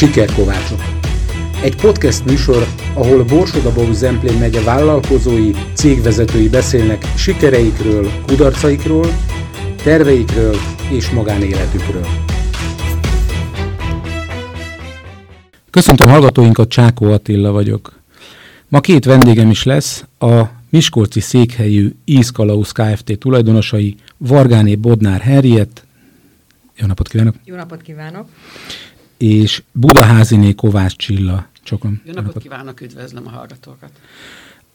Sikerkovácsok. Egy podcast műsor, ahol Borsodabó Zemplén megye vállalkozói, cégvezetői beszélnek sikereikről, kudarcaikról, terveikről és magánéletükről. Köszöntöm hallgatóinkat, Csákó Attila vagyok. Ma két vendégem is lesz, a Miskolci székhelyű Ízkalausz Kft. tulajdonosai Vargáné Bodnár Henriett. Jó napot kívánok! Jó napot kívánok! És Budaháziné Kovács Csilla. Csokom. Jó napot, kívánok, üdvözlöm a hallgatókat!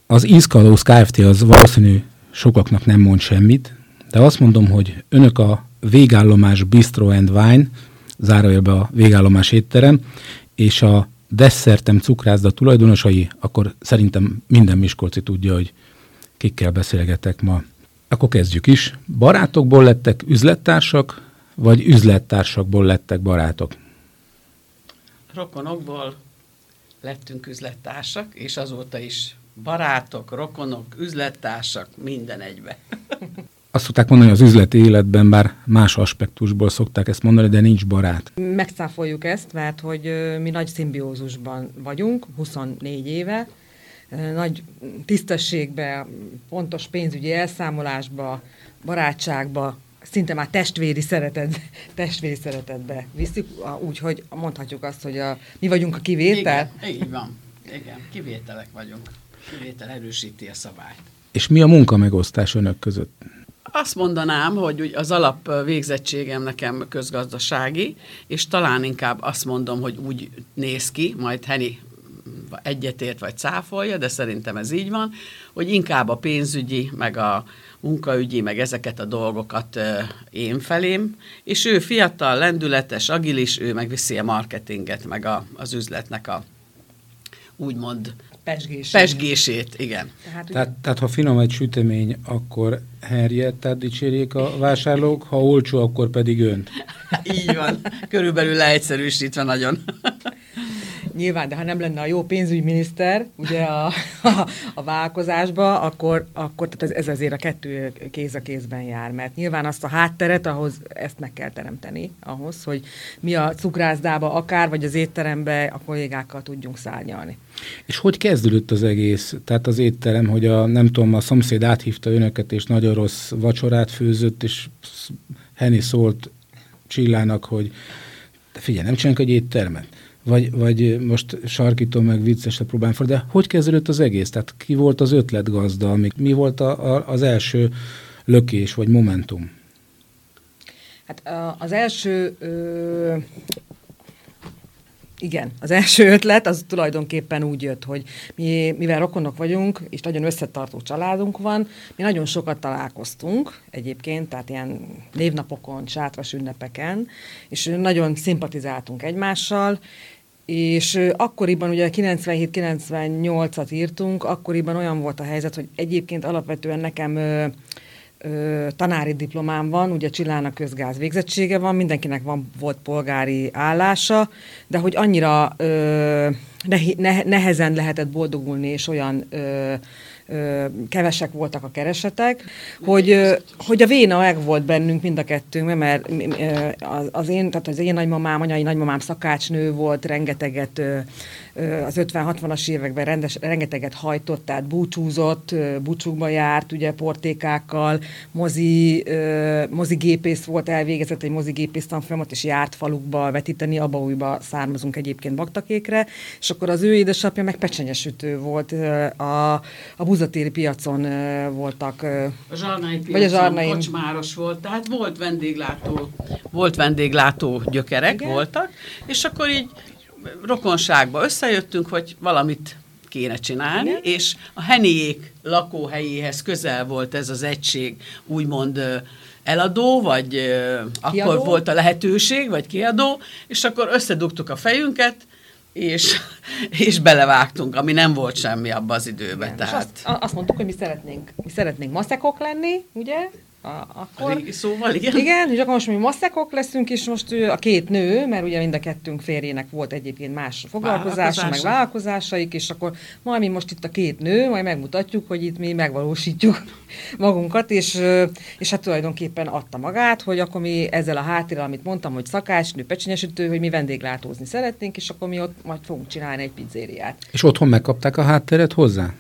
Az Ízkalausz Kft. az valószínű sokaknak nem mond semmit, de azt mondom, hogy önök a végállomás Bistro and Wine, zárójelbe a végállomás étterem, és a desszertem cukrászda tulajdonosai, akkor szerintem minden Miskolci tudja, hogy kikkel beszélgetek ma. Akkor kezdjük is. Barátokból lettek üzlettársak, vagy üzlettársakból lettek barátok? Rokonokból lettünk üzlettársak, és azóta is barátok, rokonok, üzlettársak, minden egybe. Azt szokták mondani, hogy az üzleti életben bár más aspektusból szokták ezt mondani, de nincs barát. Megszáfoljuk ezt, mert hogy mi nagy szimbiózusban vagyunk, 24 éve, nagy tisztességbe, pontos pénzügyi elszámolásba, barátságba, szinte már testvéri szeretet, testvéri szeretetbe visszük, úgyhogy mondhatjuk azt, hogy a, mi vagyunk a kivétel. Igen, így van. Igen, kivételek vagyunk. Kivétel erősíti a szabályt. És mi a munka megosztás önök között? Azt mondanám, hogy az alap végzettségem nekem közgazdasági, és talán inkább azt mondom, hogy úgy néz ki, majd Heni egyetért vagy cáfolja, de szerintem ez így van, hogy inkább a pénzügyi, meg a munkaügyi, meg ezeket a dolgokat én felém, és ő fiatal, lendületes, agilis, ő meg viszi a marketinget, meg a, az üzletnek a úgymond Pesgését. Pesgését, igen. Tehát, tehát, tehát ha finom egy sütemény, akkor Henrietta dicsérjék a vásárlók, ha olcsó, akkor pedig önt. Így van. Körülbelül leegyszerűsítve nagyon. Nyilván, de ha nem lenne a jó pénzügyminiszter ugye a, a, a vállalkozásba, akkor, akkor tehát ez azért a kettő kéz a kézben jár, mert nyilván azt a hátteret, ahhoz ezt meg kell teremteni, ahhoz, hogy mi a cukrászdába akár, vagy az étterembe a kollégákkal tudjunk szárnyalni. És hogy kezdődött az egész? Tehát az étterem, hogy a, nem tudom, a szomszéd áthívta önöket, és nagyon rossz vacsorát főzött, és Henny szólt Csillának, hogy de figyelj, nem csinálunk egy éttermet vagy, vagy most sarkítom meg viccesre próbálom fel, de hogy kezdődött az egész? Tehát ki volt az ötletgazda, mi volt a, a, az első lökés vagy momentum? Hát az első, ö, igen, az első ötlet az tulajdonképpen úgy jött, hogy mi, mivel rokonok vagyunk, és nagyon összetartó családunk van, mi nagyon sokat találkoztunk egyébként, tehát ilyen névnapokon, sátras ünnepeken, és nagyon szimpatizáltunk egymással, és akkoriban ugye 97-98-at írtunk, akkoriban olyan volt a helyzet, hogy egyébként alapvetően nekem ö, ö, tanári diplomám van, ugye Csillának közgáz végzettsége van, mindenkinek van volt polgári állása, de hogy annyira ö, ne, nehezen lehetett boldogulni, és olyan ö, kevesek voltak a keresetek, hogy, hogy a véna meg volt bennünk mind a kettőnkben, mert az én, tehát az én nagymamám, anyai nagymamám szakácsnő volt, rengeteget az 50-60-as években rendes, rengeteget hajtott, tehát búcsúzott, búcsúkba járt, ugye portékákkal, mozi, mozigépész volt elvégezett, egy mozigépész tanfolyamat, és járt falukba vetíteni, abba újba származunk egyébként baktakékre, és akkor az ő édesapja meg pecsenyesütő volt, a, a buzatéri piacon voltak. A zsarnai piacon, vagy a zsarnai... kocsmáros volt, tehát volt vendéglátó, volt vendéglátó gyökerek Igen? voltak, és akkor így rokonságba összejöttünk, hogy valamit kéne csinálni, Igen. és a Heniék lakóhelyéhez közel volt ez az egység, úgymond eladó, vagy kiadó. akkor volt a lehetőség, vagy kiadó, és akkor összedugtuk a fejünket, és, és belevágtunk, ami nem volt semmi abban az időben. Igen, tehát. azt, azt mondtuk, hogy mi szeretnénk, mi szeretnénk maszekok lenni, ugye? A, akkor. A szóval, igen. Igen, és akkor most mi masszekok leszünk, és most a két nő, mert ugye mind a kettőnk férjének volt egyébként más foglalkozása, meg vállalkozásaik, és akkor majd mi most itt a két nő, majd megmutatjuk, hogy itt mi megvalósítjuk magunkat, és, és hát tulajdonképpen adta magát, hogy akkor mi ezzel a háttérrel, amit mondtam, hogy szakácsnő, pecsenyesütő, hogy mi vendéglátózni szeretnénk, és akkor mi ott majd fogunk csinálni egy pizzériát. És otthon megkapták a hátteret hozzá?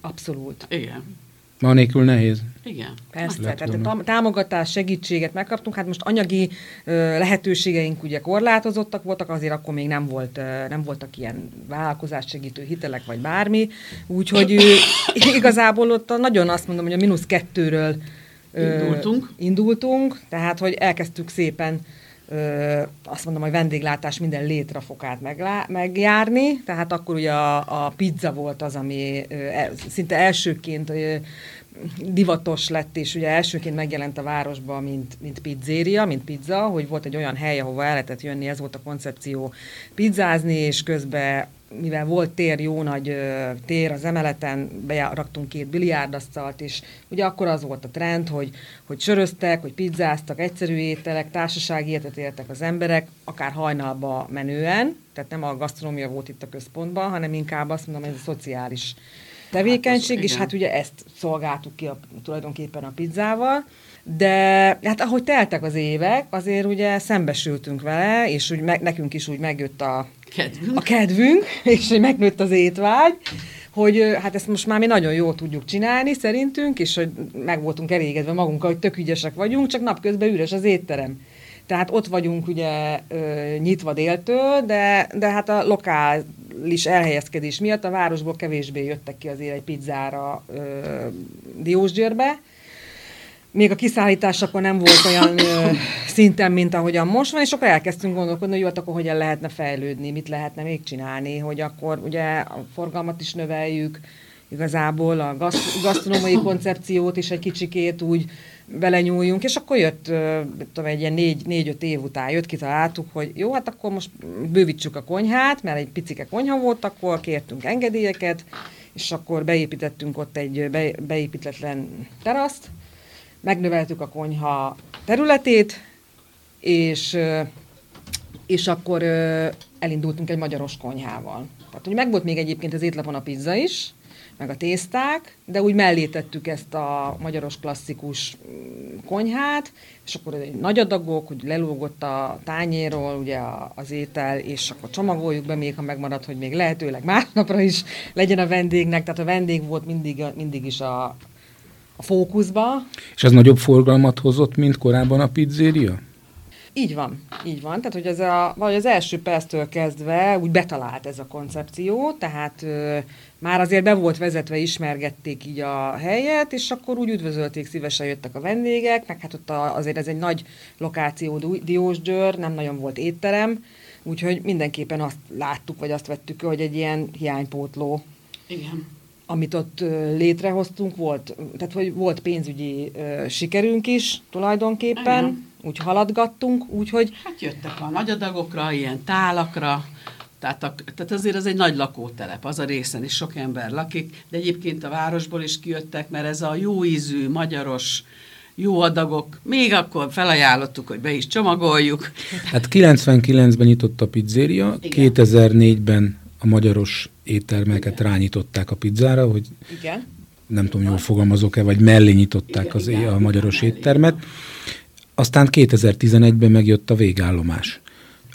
Abszolút. Igen. Ma nélkül nehéz. Igen. Persze, tehát a támogatás, segítséget megkaptunk. Hát most anyagi ö, lehetőségeink ugye korlátozottak voltak, azért akkor még nem, volt, ö, nem voltak ilyen vállalkozás segítő hitelek, vagy bármi. Úgyhogy igazából ott a, nagyon azt mondom, hogy a mínusz kettőről ö, indultunk. indultunk, tehát hogy elkezdtük szépen ö, azt mondom, hogy vendéglátás minden létrafokát meglá- megjárni, tehát akkor ugye a, a pizza volt az, ami ö, e, szinte elsőként ö, divatos lett, és ugye elsőként megjelent a városban, mint, mint pizzéria, mint pizza, hogy volt egy olyan hely, ahova el lehetett jönni, ez volt a koncepció pizzázni, és közben mivel volt tér, jó nagy ö, tér az emeleten, beraktunk két biliárdasztalt, és ugye akkor az volt a trend, hogy, hogy söröztek, hogy pizzáztak, egyszerű ételek, társasági életet éltek az emberek, akár hajnalba menően, tehát nem a gasztronómia volt itt a központban, hanem inkább azt mondom, ez a szociális tevékenység, hát az, és hát ugye ezt szolgáltuk ki a, tulajdonképpen a pizzával. De hát ahogy teltek az évek, azért ugye szembesültünk vele, és úgy meg, nekünk is úgy megjött a kedvünk, a kedvünk és hogy megnőtt az étvágy, hogy hát ezt most már mi nagyon jól tudjuk csinálni szerintünk, és hogy meg voltunk elégedve magunkkal, hogy tök ügyesek vagyunk, csak napközben üres az étterem. Tehát ott vagyunk ugye nyitva déltől, de, de hát a lokális elhelyezkedés miatt a városból kevésbé jöttek ki azért egy pizzára ö, Diósgyőrbe, még a kiszállítás akkor nem volt olyan szinten, mint ahogyan most van, és akkor elkezdtünk gondolkodni, hogy jó, hát akkor hogyan lehetne fejlődni, mit lehetne még csinálni, hogy akkor ugye a forgalmat is növeljük, igazából a gasztronómiai koncepciót is egy kicsikét úgy belenyúljunk, és akkor jött, tudom, egy ilyen négy, négy-öt év után jött, kitaláltuk, hogy jó, hát akkor most bővítsük a konyhát, mert egy picike konyha volt, akkor kértünk engedélyeket, és akkor beépítettünk ott egy be, beépítetlen teraszt, megnöveltük a konyha területét, és, és akkor elindultunk egy magyaros konyhával. Tehát, hogy megvolt még egyébként az étlapon a pizza is, meg a tészták, de úgy mellé tettük ezt a magyaros klasszikus mm, konyhát, és akkor egy nagy adagok, hogy lelógott a tányéról ugye az étel, és akkor csomagoljuk be még, ha megmarad, hogy még lehetőleg másnapra is legyen a vendégnek, tehát a vendég volt mindig, mindig is a, a fókuszba. És ez nagyobb forgalmat hozott, mint korábban a pizzéria? Így van, így van. Tehát, hogy ez a, vagy az első perctől kezdve úgy betalált ez a koncepció, tehát ö, már azért be volt vezetve, ismergették így a helyet, és akkor úgy üdvözölték, szívesen jöttek a vendégek, meg hát ott a, azért ez egy nagy lokáció, Diósgyőr, nem nagyon volt étterem, úgyhogy mindenképpen azt láttuk, vagy azt vettük, hogy egy ilyen hiánypótló. Igen amit ott létrehoztunk, volt, tehát hogy volt pénzügyi ö, sikerünk is tulajdonképpen, Igen. úgy haladgattunk, úgyhogy... Hát jöttek a nagy adagokra, ilyen tálakra, tehát, a, tehát azért ez egy nagy lakótelep, az a részen is sok ember lakik, de egyébként a városból is kijöttek, mert ez a jó ízű, magyaros, jó adagok, még akkor felajánlottuk, hogy be is csomagoljuk. Hát 99-ben nyitott a pizzéria, 2004-ben a magyaros éttermeket igen. rányították a pizzára, hogy igen. nem tudom, jól fogalmazok-e, vagy mellé nyitották igen, az, igen, a magyaros igen, éttermet. Aztán 2011-ben megjött a végállomás.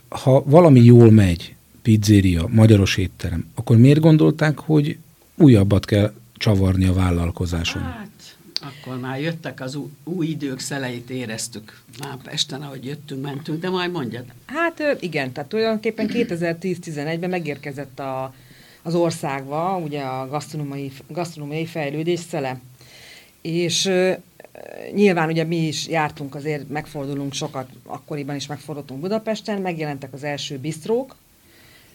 Ha valami jól megy, pizzéria, magyaros étterem, akkor miért gondolták, hogy újabbat kell csavarni a vállalkozáson? Hát, akkor már jöttek az új, új idők szeleit éreztük már Pesten, ahogy jöttünk, mentünk, de majd mondjad. Hát igen, tehát tulajdonképpen 2010-11-ben megérkezett a, az országba, ugye a gasztronómiai, gasztronómiai fejlődés szele. És nyilván ugye mi is jártunk, azért megfordulunk sokat, akkoriban is megfordultunk Budapesten, megjelentek az első bistrók,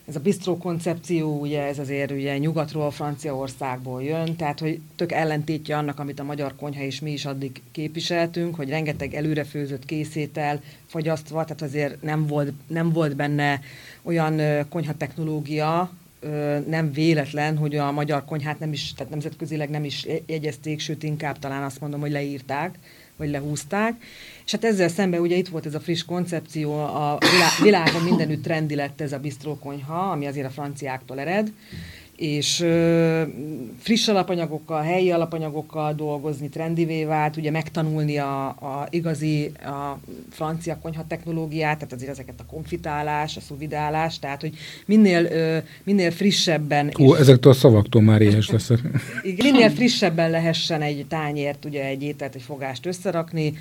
ez a bistró koncepció, ugye ez azért ugye nyugatról, Franciaországból jön, tehát hogy tök ellentétje annak, amit a magyar konyha és mi is addig képviseltünk, hogy rengeteg előrefőzött készétel fogyasztva, tehát azért nem volt, nem volt benne olyan konyha technológia, nem véletlen, hogy a magyar konyhát nem is, tehát nemzetközileg nem is jegyezték, sőt inkább talán azt mondom, hogy leírták, vagy lehúzták. És hát ezzel szemben ugye itt volt ez a friss koncepció, a világon mindenütt trendi lett ez a bistrókonyha, ami azért a franciáktól ered, és ö, friss alapanyagokkal, helyi alapanyagokkal dolgozni trendivé vált, ugye megtanulni a, a igazi a francia konyha technológiát, tehát azért ezeket a konfitálás, a szuvidálás, tehát hogy minél, ö, minél frissebben... Ó, és, ezektől a szavaktól már éhes leszek. Igen, minél frissebben lehessen egy tányért, ugye egy ételt, egy fogást összerakni,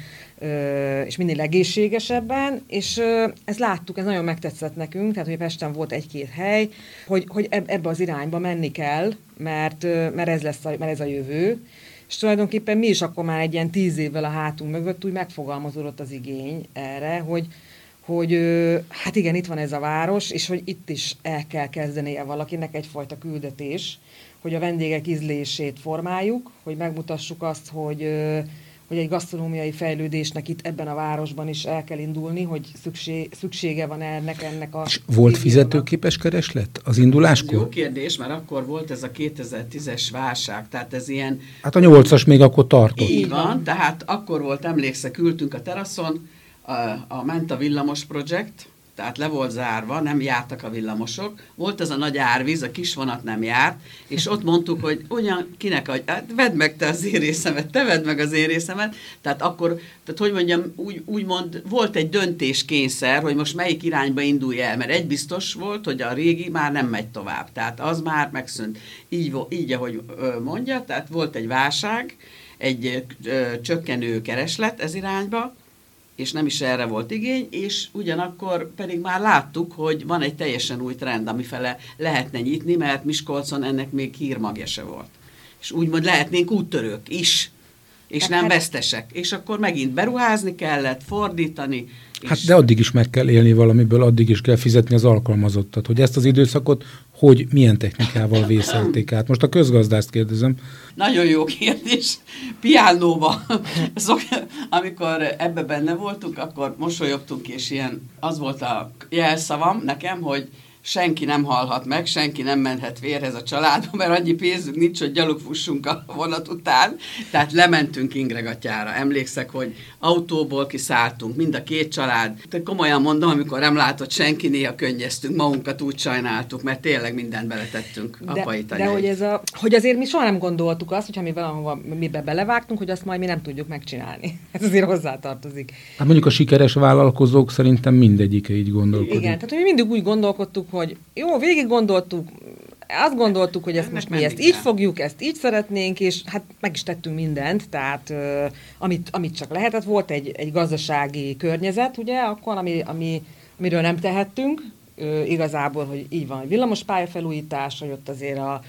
és minél egészségesebben, és ezt láttuk, ez nagyon megtetszett nekünk, tehát hogy Pesten volt egy-két hely, hogy, hogy ebbe az irányba menni kell, mert, mert, ez lesz a, mert ez a jövő, és tulajdonképpen mi is akkor már egy ilyen tíz évvel a hátunk mögött úgy megfogalmazódott az igény erre, hogy, hogy hát igen, itt van ez a város, és hogy itt is el kell kezdenie valakinek egyfajta küldetés, hogy a vendégek ízlését formáljuk, hogy megmutassuk azt, hogy hogy egy gasztronómiai fejlődésnek itt ebben a városban is el kell indulni, hogy szükség, szüksége van ennek, ennek a... És volt fizetőképes kereslet az induláskor? Jó kérdés, mert akkor volt ez a 2010-es válság, tehát ez ilyen... Hát a nyolcas még akkor tartott. Így van, tehát akkor volt, emlékszek, ültünk a teraszon, a, a ment a villamos projekt, tehát le volt zárva, nem jártak a villamosok, volt ez a nagy árvíz, a kis vonat nem járt, és ott mondtuk, hogy ugyan kinek, hogy hát vedd meg te az én részemet, te vedd meg az én részemet, tehát akkor, tehát hogy mondjam, úgy, úgy mond, volt egy döntéskényszer, hogy most melyik irányba indulj el, mert egy biztos volt, hogy a régi már nem megy tovább, tehát az már megszűnt. Így, így ahogy mondja, tehát volt egy válság, egy ö, csökkenő kereslet ez irányba, és nem is erre volt igény, és ugyanakkor pedig már láttuk, hogy van egy teljesen új trend, amifele lehetne nyitni, mert Miskolcon ennek még hírmagja se volt. És úgymond lehetnénk úttörők is, és hát, nem hát- vesztesek. És akkor megint beruházni kellett, fordítani. Hát de addig is meg kell élni valamiből, addig is kell fizetni az alkalmazottat, hogy ezt az időszakot hogy milyen technikával vészelték át. Most a közgazdást kérdezem. Nagyon jó kérdés. Piánóba, amikor ebbe benne voltunk, akkor mosolyogtunk, és ilyen, az volt a jelszavam nekem, hogy senki nem halhat meg, senki nem menhet vérhez a családba, mert annyi pénzünk nincs, hogy gyalog fussunk a vonat után. Tehát lementünk Ingregatyára. Emlékszek, hogy autóból kiszálltunk, mind a két család. De komolyan mondom, amikor nem látott senki, néha könnyeztünk, magunkat úgy sajnáltuk, mert tényleg mindent beletettünk de, apai De hogy, ez a, hogy azért mi soha nem gondoltuk azt, hogyha mi valahova mibe belevágtunk, hogy azt majd mi nem tudjuk megcsinálni. Ez azért hozzátartozik. Hát mondjuk a sikeres vállalkozók szerintem mindegyike így gondolkodik. Igen, tehát hogy mi mindig úgy gondolkodtuk, hogy jó, végig gondoltuk, azt gondoltuk, hogy ezt most mi ezt így fogjuk, ezt így szeretnénk, és hát meg is tettünk mindent, tehát uh, amit, amit csak lehetett, volt egy, egy gazdasági környezet, ugye, akkor, ami, ami, amiről nem tehettünk, uh, igazából, hogy így van, villamos pályafelújítás, hogy ott azért a,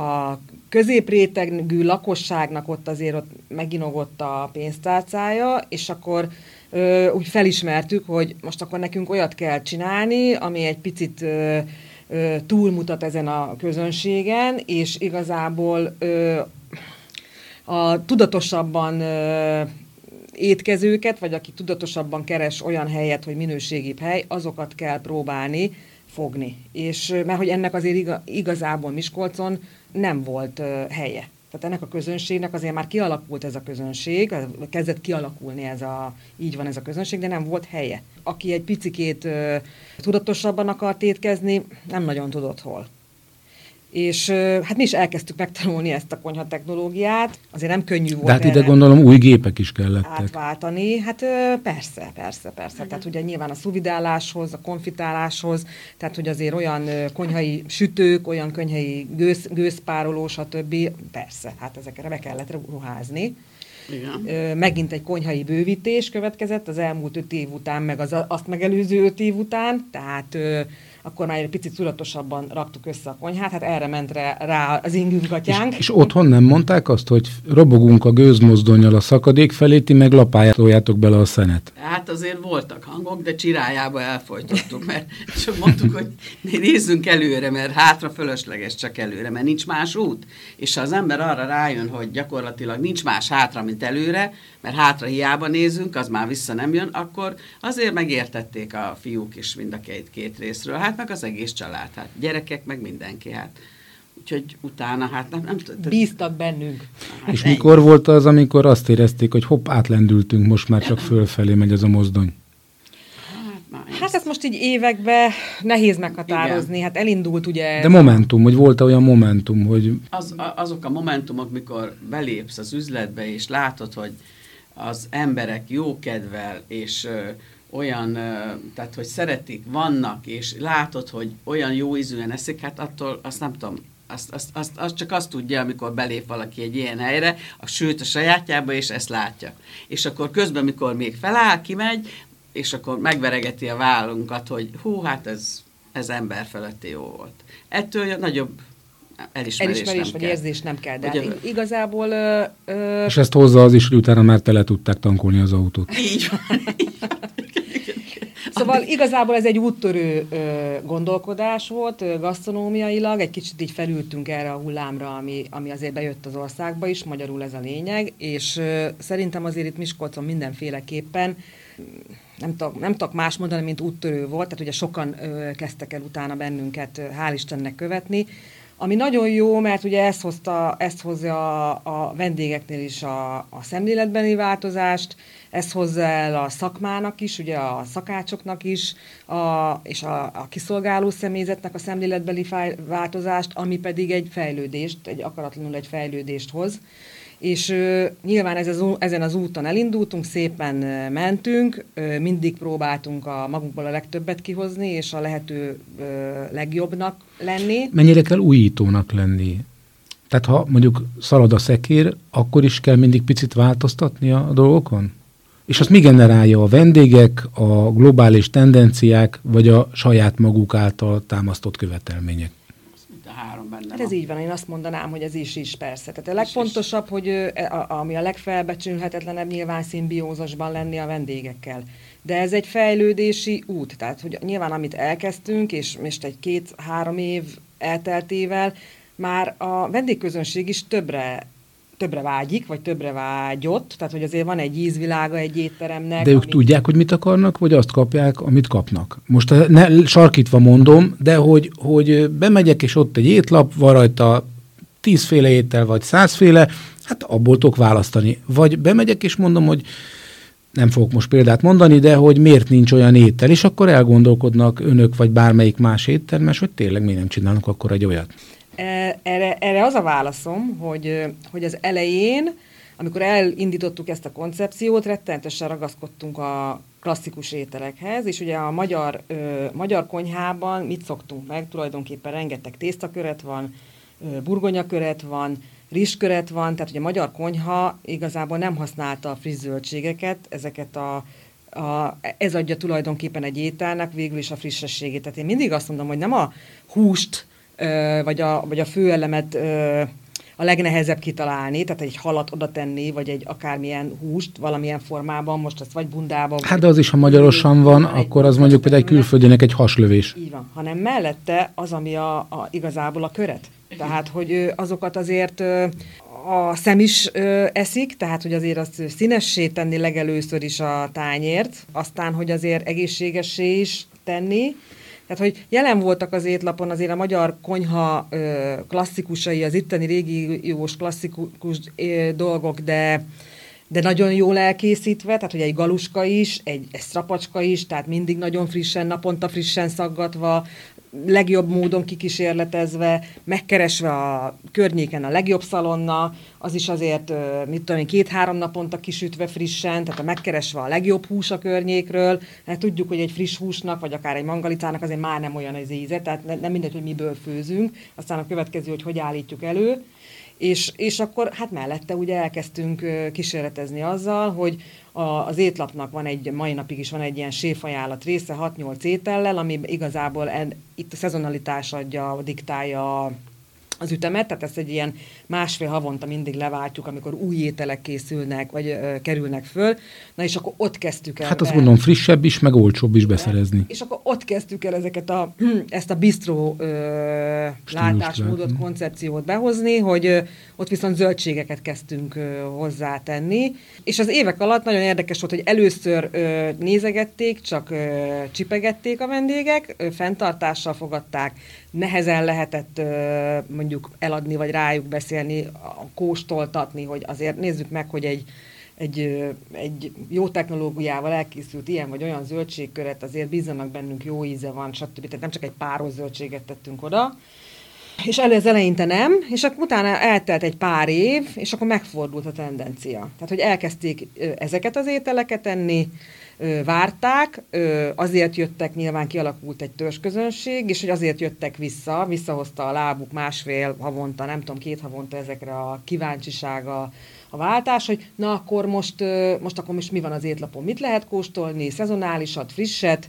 a középrétegű lakosságnak ott azért ott meginogott a pénztárcája, és akkor úgy felismertük, hogy most akkor nekünk olyat kell csinálni, ami egy picit ö, ö, túlmutat ezen a közönségen, és igazából a tudatosabban étkezőket, vagy aki tudatosabban keres olyan helyet, hogy minőségibb hely, azokat kell próbálni fogni. És mert hogy ennek azért igazából Miskolcon nem volt helye. Tehát ennek a közönségnek azért már kialakult ez a közönség, kezdett kialakulni ez a, így van ez a közönség, de nem volt helye. Aki egy picikét ö, tudatosabban akart étkezni, nem nagyon tudott hol. És hát mi is elkezdtük megtanulni ezt a konyha technológiát. Azért nem könnyű volt. De hát ide gondolom új gépek is kellettek. Átváltani. Hát persze, persze, persze. Igen. Tehát ugye nyilván a szuvidáláshoz, a konfitáláshoz, tehát hogy azért olyan konyhai sütők, olyan konyhai gőz, gőzpároló, stb. Persze, hát ezekre be kellett ruházni. Igen. Megint egy konyhai bővítés következett az elmúlt öt év után, meg az azt megelőző öt év után, tehát akkor már egy picit tudatosabban raktuk össze a konyhát, hát erre ment rá, az ingünk atyánk. És, és otthon nem mondták azt, hogy robogunk a gőzmozdonyjal a szakadék felé, ti meg lapájátoljátok bele a szenet? Hát azért voltak hangok, de csirájába elfolytottuk, mert csak mondtuk, hogy nézzünk előre, mert hátra fölösleges csak előre, mert nincs más út. És ha az ember arra rájön, hogy gyakorlatilag nincs más hátra, mint előre, mert hátra hiába nézünk, az már vissza nem jön, akkor azért megértették a fiúk is mind a két, két részről. Hát meg az egész család, hát gyerekek, meg mindenki. Hát Úgyhogy utána, hát nem, nem tudom. Bíztak bennünk. Hát És ennyi. mikor volt az, amikor azt érezték, hogy hopp, átlendültünk, most már csak fölfelé megy ez a mozdony? Hát ezt most így évekbe nehéz meghatározni, Igen. hát elindult ugye... De momentum, hogy volt -e olyan momentum, hogy... Az, azok a momentumok, mikor belépsz az üzletbe, és látod, hogy az emberek jókedvel, és ö, olyan, tehát hogy szeretik, vannak, és látod, hogy olyan jó ízűen eszik, hát attól azt nem tudom, azt, azt, azt, azt csak azt tudja, amikor belép valaki egy ilyen helyre, a sőt a sajátjába, és ezt látja. És akkor közben, mikor még feláll, kimegy, és akkor megveregeti a vállunkat, hogy hú, hát ez, ez ember feletti jó volt. Ettől nagyobb elismerés, elismerés nem vagy kell. érzés nem kell, de hát igazából... Ö, ö... És ezt hozza az is, hogy utána már tele tudták tankolni az autót. Így van, így van. Szóval igazából ez egy úttörő ö, gondolkodás volt ö, gasztronómiailag, egy kicsit így felültünk erre a hullámra, ami, ami azért bejött az országba is, magyarul ez a lényeg, és ö, szerintem azért itt Miskolcon mindenféleképpen nem tudok, nem tudok más mondani, mint úttörő volt, tehát ugye sokan ö, kezdtek el utána bennünket, hál' Istennek követni, ami nagyon jó, mert ugye ezt, hozta, ezt hozza a, a vendégeknél is a, a szemléletbeni változást, ez hozza el a szakmának is, ugye a szakácsoknak is, a, és a, a kiszolgáló személyzetnek a szemléletbeli változást, ami pedig egy fejlődést, egy akaratlanul egy fejlődést hoz és ö, nyilván ez az, ezen az úton elindultunk, szépen ö, mentünk, ö, mindig próbáltunk a magunkból a legtöbbet kihozni, és a lehető ö, legjobbnak lenni. Mennyire kell újítónak lenni? Tehát ha mondjuk szalad a szekér, akkor is kell mindig picit változtatni a dolgokon? És azt mi generálja a vendégek, a globális tendenciák, vagy a saját maguk által támasztott követelmények? három benne hát ez így van, én azt mondanám, hogy ez is is persze. Tehát a legfontosabb, is. hogy e, ami a legfelbecsülhetetlenebb nyilván szimbiózasban lenni a vendégekkel. De ez egy fejlődési út, tehát hogy nyilván amit elkezdtünk, és most egy két-három év elteltével, már a vendégközönség is többre többre vágyik, vagy többre vágyott, tehát hogy azért van egy ízvilága egy étteremnek. De ők amit... tudják, hogy mit akarnak, vagy azt kapják, amit kapnak. Most eh, ne, sarkítva mondom, de hogy, hogy bemegyek, és ott egy étlap, van rajta tízféle étel, vagy százféle, hát abból tudok választani. Vagy bemegyek, és mondom, hogy nem fogok most példát mondani, de hogy miért nincs olyan étel, és akkor elgondolkodnak önök, vagy bármelyik más éttermes, hogy tényleg miért nem csinálnak akkor egy olyat. E, erre, erre az a válaszom, hogy, hogy az elején, amikor elindítottuk ezt a koncepciót, rettenetesen ragaszkodtunk a klasszikus ételekhez, és ugye a magyar, ö, magyar konyhában mit szoktunk meg? Tulajdonképpen rengeteg tésztaköret van, ö, burgonyaköret van, rizsköret van, tehát ugye a magyar konyha igazából nem használta a friss zöldségeket, ezeket a, a, ez adja tulajdonképpen egy ételnek végül is a frissességét. Tehát én mindig azt mondom, hogy nem a húst vagy a, vagy a főelemet a legnehezebb kitalálni, tehát egy halat oda tenni, vagy egy akármilyen húst valamilyen formában, most ezt vagy bundában. Hát de az is, ha magyarosan van, akkor az mondjuk például egy külföldinek egy haslövés. Így van, hanem mellette az, ami a, a igazából a köret. Tehát, hogy azokat azért a szem is ö, eszik, tehát hogy azért azt színessé tenni legelőször is a tányért, aztán, hogy azért egészségessé is tenni, tehát, hogy jelen voltak az étlapon azért a magyar konyha ö, klasszikusai, az itteni régiós klasszikus ö, dolgok, de de nagyon jól elkészítve, tehát hogy egy galuska is, egy, egy strapacska is, tehát mindig nagyon frissen, naponta frissen szaggatva, legjobb módon kikísérletezve, megkeresve a környéken a legjobb szalonna, az is azért, mit tudom én, két-három naponta kisütve frissen, tehát a megkeresve a legjobb hús a környékről, hát tudjuk, hogy egy friss húsnak, vagy akár egy mangalicának azért már nem olyan az íze, tehát nem mindegy, hogy miből főzünk, aztán a következő, hogy hogy állítjuk elő, és, és akkor hát mellette ugye elkezdtünk kísérletezni azzal, hogy a, az étlapnak van egy, mai napig is van egy ilyen séfajánlat része, 6-8 étellel, ami igazából en, itt a szezonalitás adja, diktálja az ütemet, tehát ezt egy ilyen másfél havonta mindig leváltjuk, amikor új ételek készülnek, vagy ö, kerülnek föl. Na és akkor ott kezdtük el. Hát azt mondom, frissebb is, meg olcsóbb is beszerezni. És akkor ott kezdtük el ezeket a, ezt a bistró ö, látásmódot, koncepciót behozni, hogy ö, ott viszont zöldségeket kezdtünk ö, hozzátenni. És az évek alatt nagyon érdekes volt, hogy először ö, nézegették, csak ö, csipegették a vendégek, ö, fenntartással fogadták, nehezen lehetett ö, mondjuk eladni, vagy rájuk beszélni, kóstoltatni, hogy azért nézzük meg, hogy egy, egy, egy jó technológiával elkészült ilyen vagy olyan zöldségköret, azért bízzanak bennünk, jó íze van, stb. Tehát nem csak egy páros zöldséget tettünk oda. És az eleinte nem, és akkor utána eltelt egy pár év, és akkor megfordult a tendencia. Tehát, hogy elkezdték ezeket az ételeket enni, várták, azért jöttek, nyilván kialakult egy törzsközönség, és hogy azért jöttek vissza, visszahozta a lábuk másfél havonta, nem tudom, két havonta ezekre a kíváncsisága, a váltás, hogy na akkor most, most akkor most mi van az étlapon, mit lehet kóstolni, szezonálisat, frisset,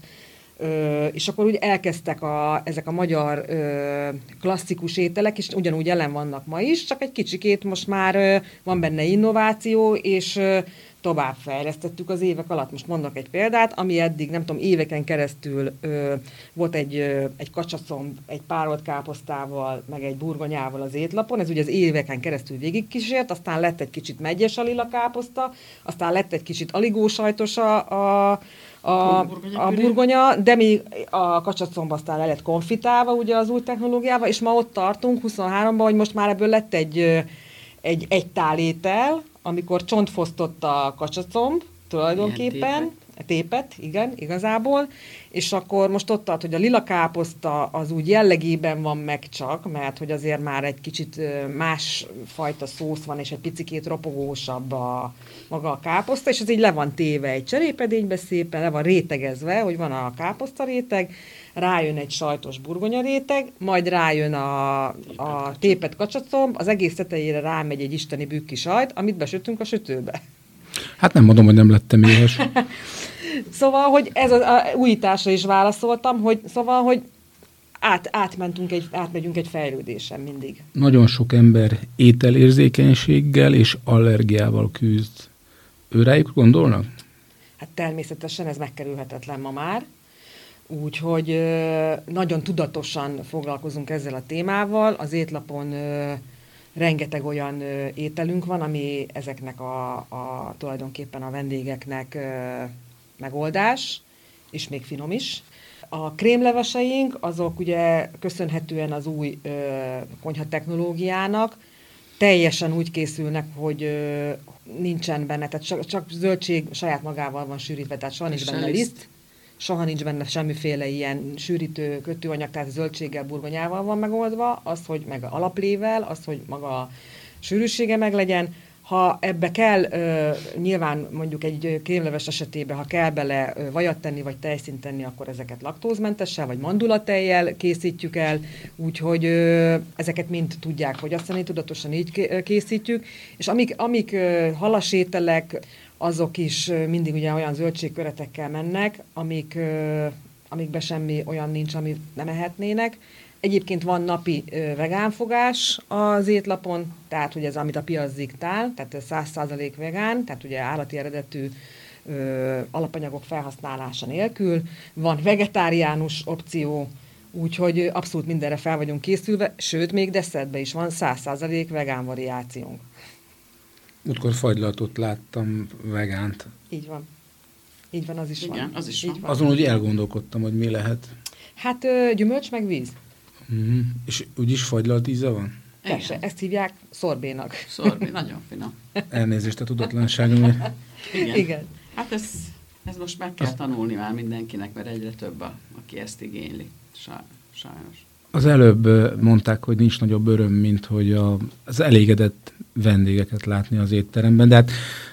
Ö, és akkor úgy elkezdtek a, ezek a magyar ö, klasszikus ételek, és ugyanúgy jelen vannak ma is, csak egy kicsikét most már ö, van benne innováció, és ö, tovább fejlesztettük az évek alatt. Most mondok egy példát, ami eddig, nem tudom, éveken keresztül ö, volt egy, ö, egy kacsacomb, egy párolt káposztával, meg egy burgonyával az étlapon, ez ugye az éveken keresztül végigkísért, aztán lett egy kicsit megyes a lila káposzta, aztán lett egy kicsit aligósajtos a, a, a, a burgonya, de még a kacsacomb aztán le lett konfitálva ugye az új technológiával, és ma ott tartunk 23-ban, hogy most már ebből lett egy, egy, egy tálétel, amikor csontfosztott a kacsacomb tulajdonképpen, tépet, igen, igazából, és akkor most ott tart, hogy a lila káposzta az úgy jellegében van meg csak, mert hogy azért már egy kicsit más fajta szósz van, és egy picikét ropogósabb a maga a káposzta, és az így le van téve egy cserépedénybe szépen, le van rétegezve, hogy van a káposzta réteg, rájön egy sajtos burgonya réteg, majd rájön a, a tépet kacsacomb, az egész tetejére rámegy egy isteni bükki sajt, amit besütünk a sütőbe. Hát nem mondom, hogy nem lettem éhes. szóval, hogy ez az a újításra is válaszoltam, hogy szóval, hogy át, átmentünk egy, átmegyünk egy fejlődésen mindig. Nagyon sok ember ételérzékenységgel és allergiával küzd. Őrájuk gondolnak? Hát természetesen ez megkerülhetetlen ma már. Úgyhogy nagyon tudatosan foglalkozunk ezzel a témával. Az étlapon rengeteg olyan ételünk van, ami ezeknek a, a tulajdonképpen a vendégeknek megoldás, és még finom is. A krémleveseink, azok ugye köszönhetően az új ö, konyha technológiának, teljesen úgy készülnek, hogy ö, nincsen benne, tehát csak, csak zöldség saját magával van sűrítve, tehát soha nincs benne liszt, soha nincs benne semmiféle ilyen sűrítő kötőanyag, tehát zöldséggel, burgonyával van megoldva, az, hogy meg alaplével, az, hogy maga a sűrűsége meg legyen, ha ebbe kell, nyilván mondjuk egy krémleves esetében, ha kell bele vajat tenni, vagy tejszint tenni, akkor ezeket laktózmentessel, vagy mandulatejjel készítjük el, úgyhogy ezeket mind tudják fogyasztani, tudatosan így készítjük, és amik, amik halasételek, azok is mindig ugye olyan zöldségköretekkel mennek, amik, amikben semmi olyan nincs, amit nem ehetnének. Egyébként van napi vegánfogás az étlapon, tehát hogy ez, amit a piac diktál, tehát 100% vegán, tehát ugye állati eredetű ö, alapanyagok felhasználása nélkül. Van vegetáriánus opció, úgyhogy abszolút mindenre fel vagyunk készülve, sőt, még desszertben is van 100% vegán variációnk. Múltkor fagylatot láttam, vegánt. Így van. Így van, az is Igen, van. az is van. van. Azon, hogy elgondolkodtam, hogy mi lehet. Hát ö, gyümölcs meg víz. Mm-hmm. És úgyis fagylalt íze van? Persze, ezt hívják szorbénak. Szorbé, nagyon finom. Elnézést a tudatlanságomért. Igen. Igen. Hát ez, ez most meg kell tanulni már mindenkinek, mert egyre több, a, aki ezt igényli. Sajnos. Az előbb mondták, hogy nincs nagyobb öröm, mint hogy a, az elégedett vendégeket látni az étteremben, de hát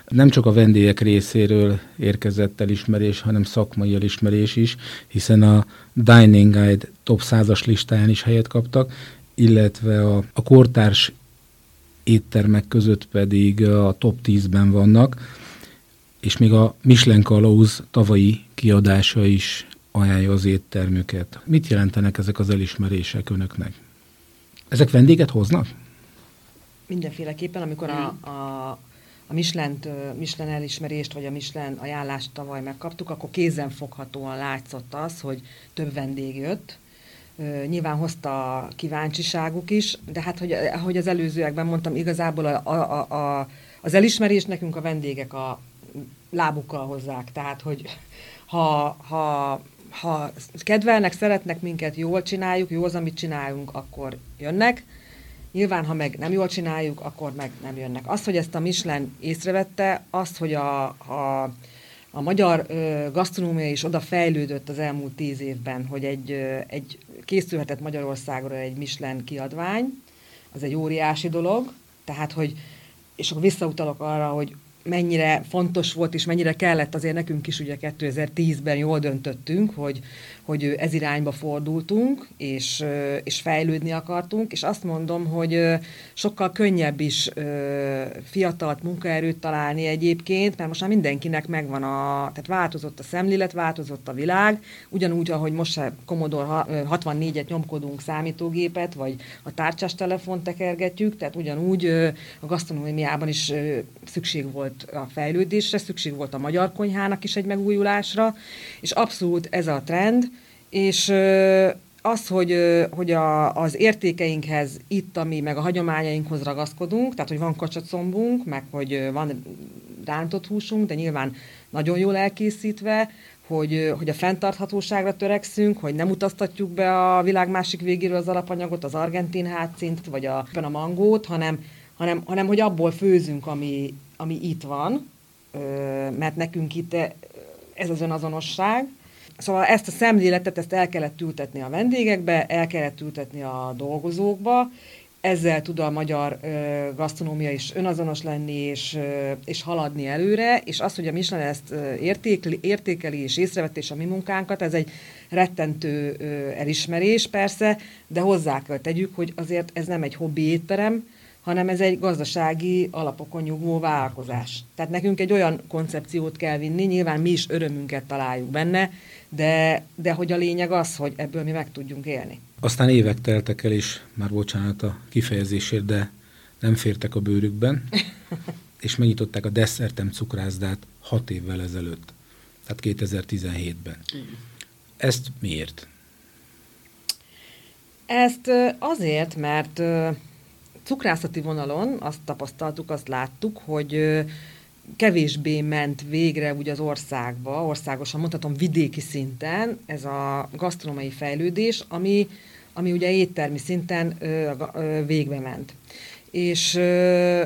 nem csak a vendégek részéről érkezett elismerés, hanem szakmai elismerés is, hiszen a Dining Guide top 100-as listáján is helyet kaptak, illetve a, a kortárs éttermek között pedig a top 10-ben vannak, és még a Michelin Kalauz tavalyi kiadása is ajánlja az éttermüket. Mit jelentenek ezek az elismerések önöknek? Ezek vendéget hoznak? Mindenféleképpen, amikor a, a, a Michelin, Michelin elismerést, vagy a Michelin ajánlást tavaly megkaptuk, akkor kézenfoghatóan látszott az, hogy több vendég jött, nyilván hozta a kíváncsiságuk is, de hát, hogy, ahogy az előzőekben mondtam, igazából a, a, a, az elismerés nekünk a vendégek a lábukkal hozzák. Tehát, hogy ha, ha ha kedvelnek, szeretnek minket, jól csináljuk, jó az, amit csinálunk, akkor jönnek, Nyilván, ha meg nem jól csináljuk, akkor meg nem jönnek. Az, hogy ezt a Michelin észrevette, az, hogy a, a, a magyar ö, gasztronómia is oda fejlődött az elmúlt tíz évben, hogy egy, ö, egy készülhetett Magyarországra egy Michelin kiadvány, az egy óriási dolog, tehát, hogy és akkor visszautalok arra, hogy mennyire fontos volt, és mennyire kellett azért nekünk is ugye 2010-ben jól döntöttünk, hogy, hogy ez irányba fordultunk, és, és fejlődni akartunk, és azt mondom, hogy sokkal könnyebb is fiatalt munkaerőt találni egyébként, mert most már mindenkinek megvan a, tehát változott a szemlélet, változott a világ, ugyanúgy, ahogy most se Commodore 64-et nyomkodunk számítógépet, vagy a tárcsás telefont tekergetjük, tehát ugyanúgy a gasztronómiában is szükség volt a fejlődésre, szükség volt a magyar konyhának is egy megújulásra, és abszolút ez a trend, és az, hogy, hogy a, az értékeinkhez itt, ami meg a hagyományainkhoz ragaszkodunk, tehát, hogy van kacsacombunk, meg hogy van rántott húsunk, de nyilván nagyon jól elkészítve, hogy, hogy a fenntarthatóságra törekszünk, hogy nem utaztatjuk be a világ másik végéről az alapanyagot, az argentin hátszint, vagy a, a mangót, hanem, hanem, hanem hogy abból főzünk, ami, ami itt van, mert nekünk itt ez az önazonosság, Szóval ezt a szemléletet, ezt el kellett ültetni a vendégekbe, el kellett ültetni a dolgozókba, ezzel tud a magyar ö, gasztronómia is önazonos lenni és, ö, és haladni előre, és az, hogy a Michelin ezt értékli, értékeli és észrevett és a mi munkánkat, ez egy rettentő ö, elismerés persze, de hozzá kell tegyük, hogy azért ez nem egy hobbi étterem, hanem ez egy gazdasági alapokon nyugvó vállalkozás. Tehát nekünk egy olyan koncepciót kell vinni, nyilván mi is örömünket találjuk benne, de, de hogy a lényeg az, hogy ebből mi meg tudjunk élni. Aztán évek teltek el, és már bocsánat a kifejezésért, de nem fértek a bőrükben, és megnyitották a Desszertem cukrászdát hat évvel ezelőtt, tehát 2017-ben. Ezt miért? Ezt azért, mert cukrászati vonalon azt tapasztaltuk, azt láttuk, hogy kevésbé ment végre úgy az országba, országosan mondhatom vidéki szinten ez a gasztronómiai fejlődés, ami, ami ugye éttermi szinten ö, ö, végbe ment. És ö,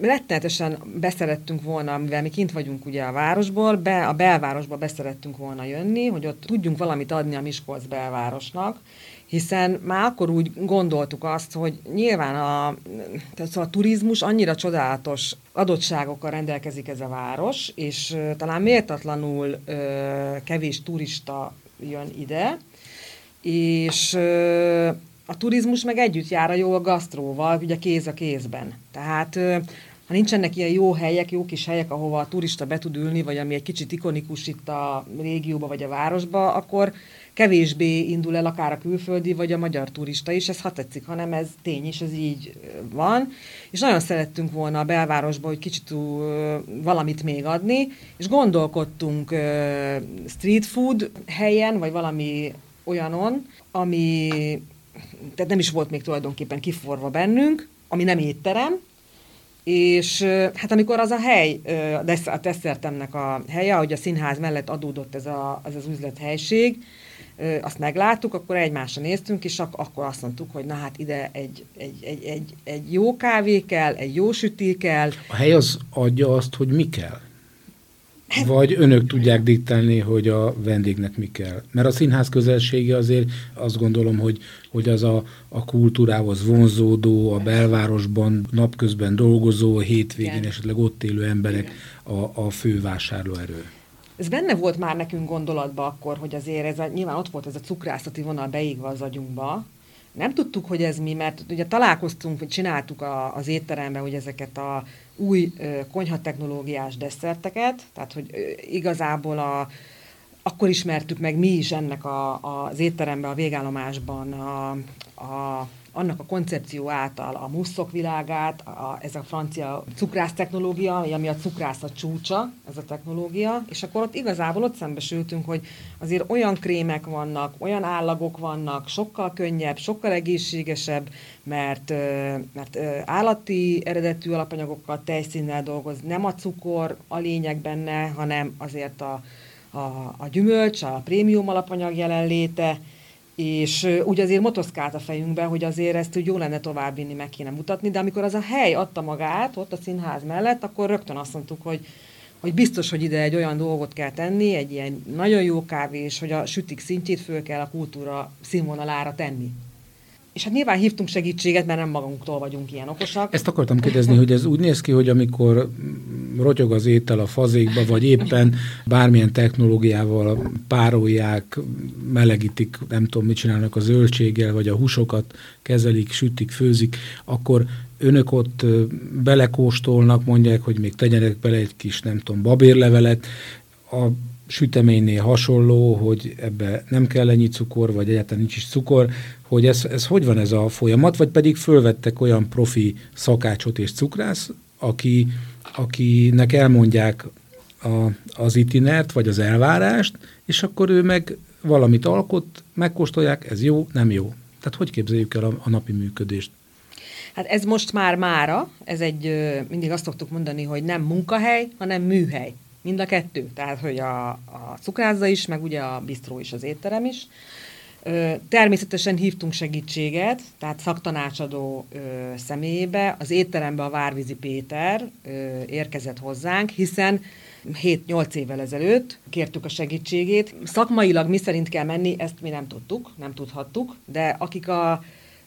rettenetesen beszerettünk volna, mivel mi kint vagyunk ugye a városból, be, a belvárosba beszerettünk volna jönni, hogy ott tudjunk valamit adni a Miskolc belvárosnak, hiszen már akkor úgy gondoltuk azt, hogy nyilván a, tehát szóval a turizmus annyira csodálatos adottságokkal rendelkezik ez a város, és talán méltatlanul ö, kevés turista jön ide, és ö, a turizmus meg együtt jár a jó a gasztróval, ugye kéz a kézben. Tehát ö, ha nincsenek ilyen jó helyek, jó kis helyek, ahova a turista be tud ülni, vagy ami egy kicsit ikonikus itt a régióba vagy a városba, akkor kevésbé indul el akár a külföldi, vagy a magyar turista is, ez ha tetszik, hanem ez tény is, ez így van. És nagyon szerettünk volna a belvárosba, hogy kicsit valamit még adni, és gondolkodtunk street food helyen, vagy valami olyanon, ami tehát nem is volt még tulajdonképpen kiforva bennünk, ami nem étterem, és hát amikor az a hely, a desszertemnek a helye, ahogy a színház mellett adódott ez, a, ez az üzlethelység, azt megláttuk, akkor egymásra néztünk, és ak- akkor azt mondtuk, hogy na hát ide egy, egy, egy, egy, egy jó kávé kell, egy jó süti kell. A hely az adja azt, hogy mi kell? Vagy önök tudják diktálni, hogy a vendégnek mi kell? Mert a színház közelsége azért azt gondolom, hogy, hogy az a, a kultúrához vonzódó, a belvárosban napközben dolgozó, a hétvégén Igen. esetleg ott élő emberek a, a fő vásárlóerő. Ez benne volt már nekünk gondolatba akkor, hogy azért ez a, nyilván ott volt ez a cukrászati vonal beégve az agyunkba, nem tudtuk, hogy ez mi, mert ugye találkoztunk, hogy csináltuk a, az étteremben, hogy ezeket a új konyhatechnológiás desszerteket, tehát hogy igazából a, akkor ismertük meg mi is ennek a, az étteremben, a végállomásban a, a annak a koncepció által a muszok világát, a, ez a francia cukrász technológia, ami a cukrászat csúcsa, ez a technológia, és akkor ott igazából ott szembesültünk, hogy azért olyan krémek vannak, olyan állagok vannak, sokkal könnyebb, sokkal egészségesebb, mert, mert állati eredetű alapanyagokkal, tejszínnel dolgoz, nem a cukor a lényeg benne, hanem azért a, a, a gyümölcs, a prémium alapanyag jelenléte, és úgy azért motoszkált a fejünkbe, hogy azért ezt úgy jó lenne továbbvinni, meg kéne mutatni, de amikor az a hely adta magát, ott a színház mellett, akkor rögtön azt mondtuk, hogy hogy biztos, hogy ide egy olyan dolgot kell tenni, egy ilyen nagyon jó kávé, és hogy a sütik szintjét föl kell a kultúra színvonalára tenni. És hát nyilván hívtunk segítséget, mert nem magunktól vagyunk ilyen okosak. Ezt akartam kérdezni, hogy ez úgy néz ki, hogy amikor rotyog az étel a fazékba, vagy éppen bármilyen technológiával párolják, melegítik, nem tudom, mit csinálnak a zöldséggel, vagy a húsokat kezelik, sütik, főzik, akkor önök ott belekóstolnak, mondják, hogy még tegyenek bele egy kis, nem tudom, babérlevelet, a süteménynél hasonló, hogy ebbe nem kell ennyi cukor, vagy egyáltalán nincs is cukor, hogy ez, ez hogy van ez a folyamat, vagy pedig fölvettek olyan profi szakácsot és cukrász, aki, akinek elmondják a, az itinert, vagy az elvárást, és akkor ő meg valamit alkot, megkóstolják, ez jó, nem jó. Tehát hogy képzeljük el a, a napi működést? Hát ez most már mára, ez egy, mindig azt szoktuk mondani, hogy nem munkahely, hanem műhely. Mind a kettő. Tehát, hogy a, a cukrázza is, meg ugye a bistró is, az étterem is. Természetesen hívtunk segítséget, tehát szaktanácsadó ö, személyébe. Az étterembe a Várvízi Péter érkezett hozzánk, hiszen 7-8 évvel ezelőtt kértük a segítségét. Szakmailag mi szerint kell menni, ezt mi nem tudtuk, nem tudhattuk, de akik a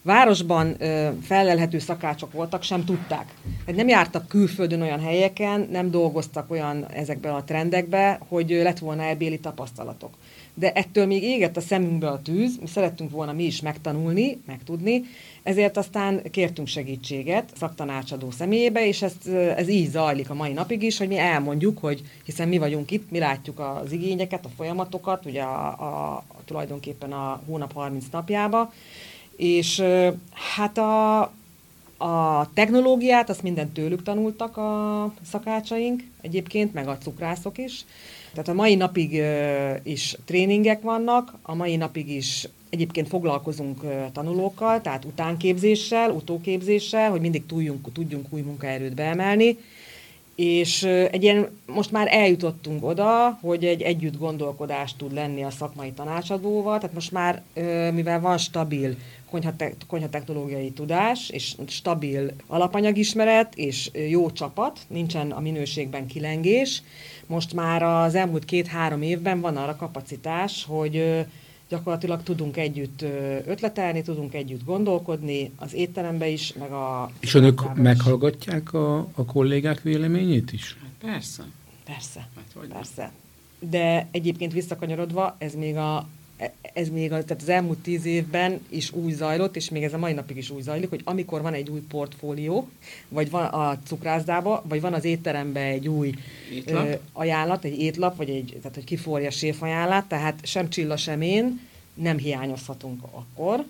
városban ö, felelhető szakácsok voltak, sem tudták. Hát nem jártak külföldön olyan helyeken, nem dolgoztak olyan ezekben a trendekbe, hogy lett volna elbéli tapasztalatok. De ettől még égett a szemünkbe a tűz, mi szerettünk volna mi is megtanulni, megtudni, ezért aztán kértünk segítséget szaktanácsadó személyébe, és ez, ez így zajlik a mai napig is, hogy mi elmondjuk, hogy hiszen mi vagyunk itt, mi látjuk az igényeket, a folyamatokat, ugye a, a tulajdonképpen a hónap 30 napjába, és hát a, a technológiát, azt mindent tőlük tanultak a szakácsaink egyébként, meg a cukrászok is. Tehát a mai napig is tréningek vannak, a mai napig is egyébként foglalkozunk tanulókkal, tehát utánképzéssel, utóképzéssel, hogy mindig tudjunk, tudjunk új munkaerőt beemelni, és egy ilyen, most már eljutottunk oda, hogy egy együtt gondolkodás tud lenni a szakmai tanácsadóval, tehát most már, mivel van stabil konyhatechnológiai tudás, és stabil alapanyagismeret, és jó csapat, nincsen a minőségben kilengés, most már az elmúlt két-három évben van arra kapacitás, hogy gyakorlatilag tudunk együtt ötletelni, tudunk együtt gondolkodni, az étterembe is, meg a... És önök meghallgatják a, a kollégák véleményét is? Hát persze. Persze, hát, persze. De egyébként visszakanyarodva, ez még a ez még az, tehát az elmúlt tíz évben is úgy zajlott, és még ez a mai napig is úgy zajlik, hogy amikor van egy új portfólió, vagy van a cukrászdába, vagy van az étteremben egy új étlap. Ö, ajánlat, egy étlap, vagy egy, tehát hogy kiforja séfajánlat, tehát sem csilla, sem én nem hiányozhatunk akkor,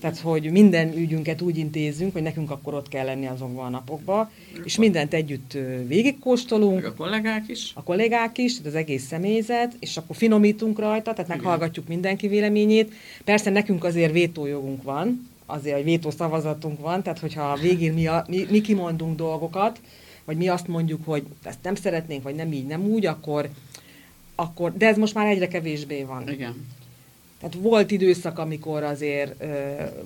tehát, hogy minden ügyünket úgy intézzünk, hogy nekünk akkor ott kell lenni azokban a napokban, és mindent együtt végigkóstolunk. Meg a kollégák is. A kollégák is, tehát az egész személyzet, és akkor finomítunk rajta, tehát Igen. meghallgatjuk mindenki véleményét. Persze nekünk azért vétójogunk van, azért, hogy vétó szavazatunk van, tehát hogyha végén mi, a, mi, mi kimondunk dolgokat, vagy mi azt mondjuk, hogy ezt nem szeretnénk, vagy nem így, nem úgy, akkor, akkor de ez most már egyre kevésbé van. Igen. Tehát volt időszak, amikor azért ö,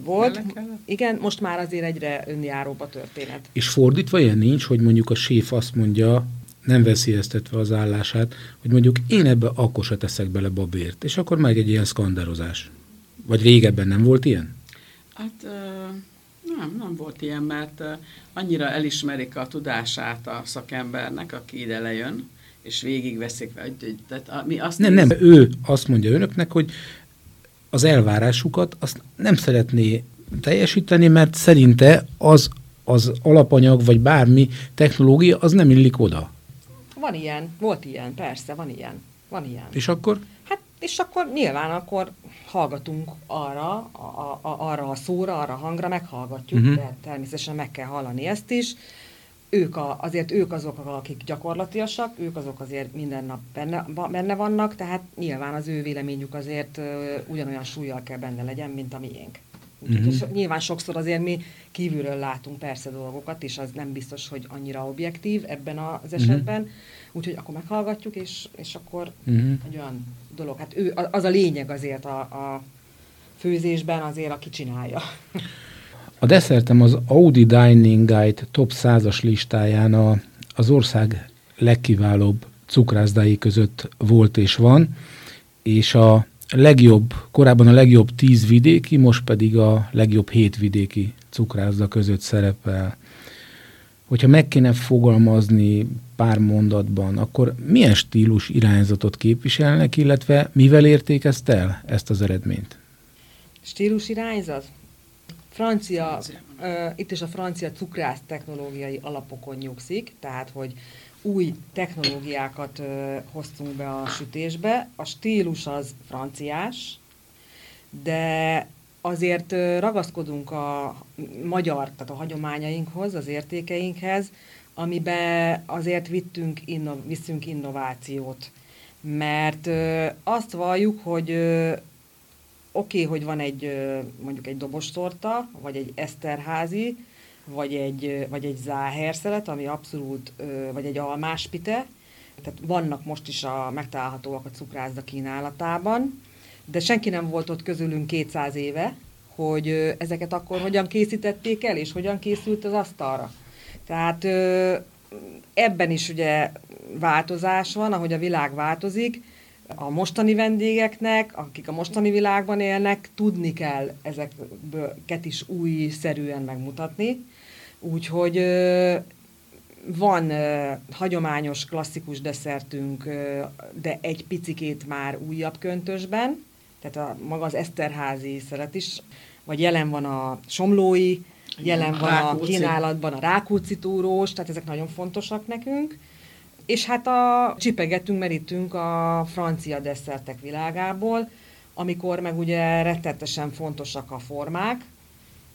volt. Igen, most már azért egyre önjáróbb a történet. És fordítva ilyen nincs, hogy mondjuk a séf azt mondja, nem veszélyeztetve az állását, hogy mondjuk én ebbe akkor se teszek bele babért, és akkor meg egy ilyen skandározás. Vagy régebben nem volt ilyen? Hát nem, nem volt ilyen, mert annyira elismerik a tudását a szakembernek, aki ide lejön, és végigveszik. Tehát mi azt nem, nem, ő azt mondja önöknek, hogy az elvárásukat azt nem szeretné teljesíteni, mert szerinte az, az alapanyag, vagy bármi technológia, az nem illik oda. Van ilyen, volt ilyen, persze, van ilyen. Van ilyen. És akkor? Hát, és akkor nyilván akkor hallgatunk arra, a, a, arra a szóra, arra a hangra, meghallgatjuk, uh-huh. de természetesen meg kell hallani ezt is ők a, azért ők azok, akik gyakorlatiasak, ők azok azért minden nap benne, benne vannak, tehát nyilván az ő véleményük azért ugyanolyan súlyjal kell benne legyen, mint a miénk. Uh-huh. És nyilván sokszor azért mi kívülről látunk persze dolgokat, és az nem biztos, hogy annyira objektív ebben az esetben. Uh-huh. Úgyhogy akkor meghallgatjuk, és, és akkor uh-huh. egy olyan dolog. Hát ő, az a lényeg azért a, a főzésben azért aki csinálja. A desszertem az Audi Dining Guide top 100-as listáján a, az ország legkiválóbb cukrászdái között volt és van, és a legjobb, korábban a legjobb 10 vidéki, most pedig a legjobb 7 vidéki cukrászda között szerepel. Hogyha meg kéne fogalmazni pár mondatban, akkor milyen stílus irányzatot képviselnek, illetve mivel érték ezt el, ezt az eredményt? Stílus irányzat? Francia, uh, itt is a francia cukrász technológiai alapokon nyugszik, tehát hogy új technológiákat uh, hoztunk be a sütésbe. A stílus az franciás, de azért ragaszkodunk a magyar, tehát a hagyományainkhoz, az értékeinkhez, amiben azért vittünk, inno, viszünk innovációt. Mert azt valljuk, hogy oké, okay, hogy van egy mondjuk egy dobostorta, vagy egy eszterházi, vagy egy, vagy egy záherszelet, ami abszolút, vagy egy almáspite, tehát vannak most is a, megtalálhatóak a cukrászda kínálatában, de senki nem volt ott közülünk 200 éve, hogy ezeket akkor hogyan készítették el, és hogyan készült az asztalra. Tehát ebben is ugye változás van, ahogy a világ változik, a mostani vendégeknek, akik a mostani világban élnek, tudni kell ezeket is újszerűen megmutatni. Úgyhogy van hagyományos, klasszikus desszertünk, de egy picikét már újabb köntösben, tehát a, maga az Eszterházi szeret is, vagy jelen van a somlói, jelen van a kínálatban a Rákóczi túrós, tehát ezek nagyon fontosak nekünk. És hát a csipegetünk, merítünk a francia desszertek világából, amikor meg ugye rettetesen fontosak a formák,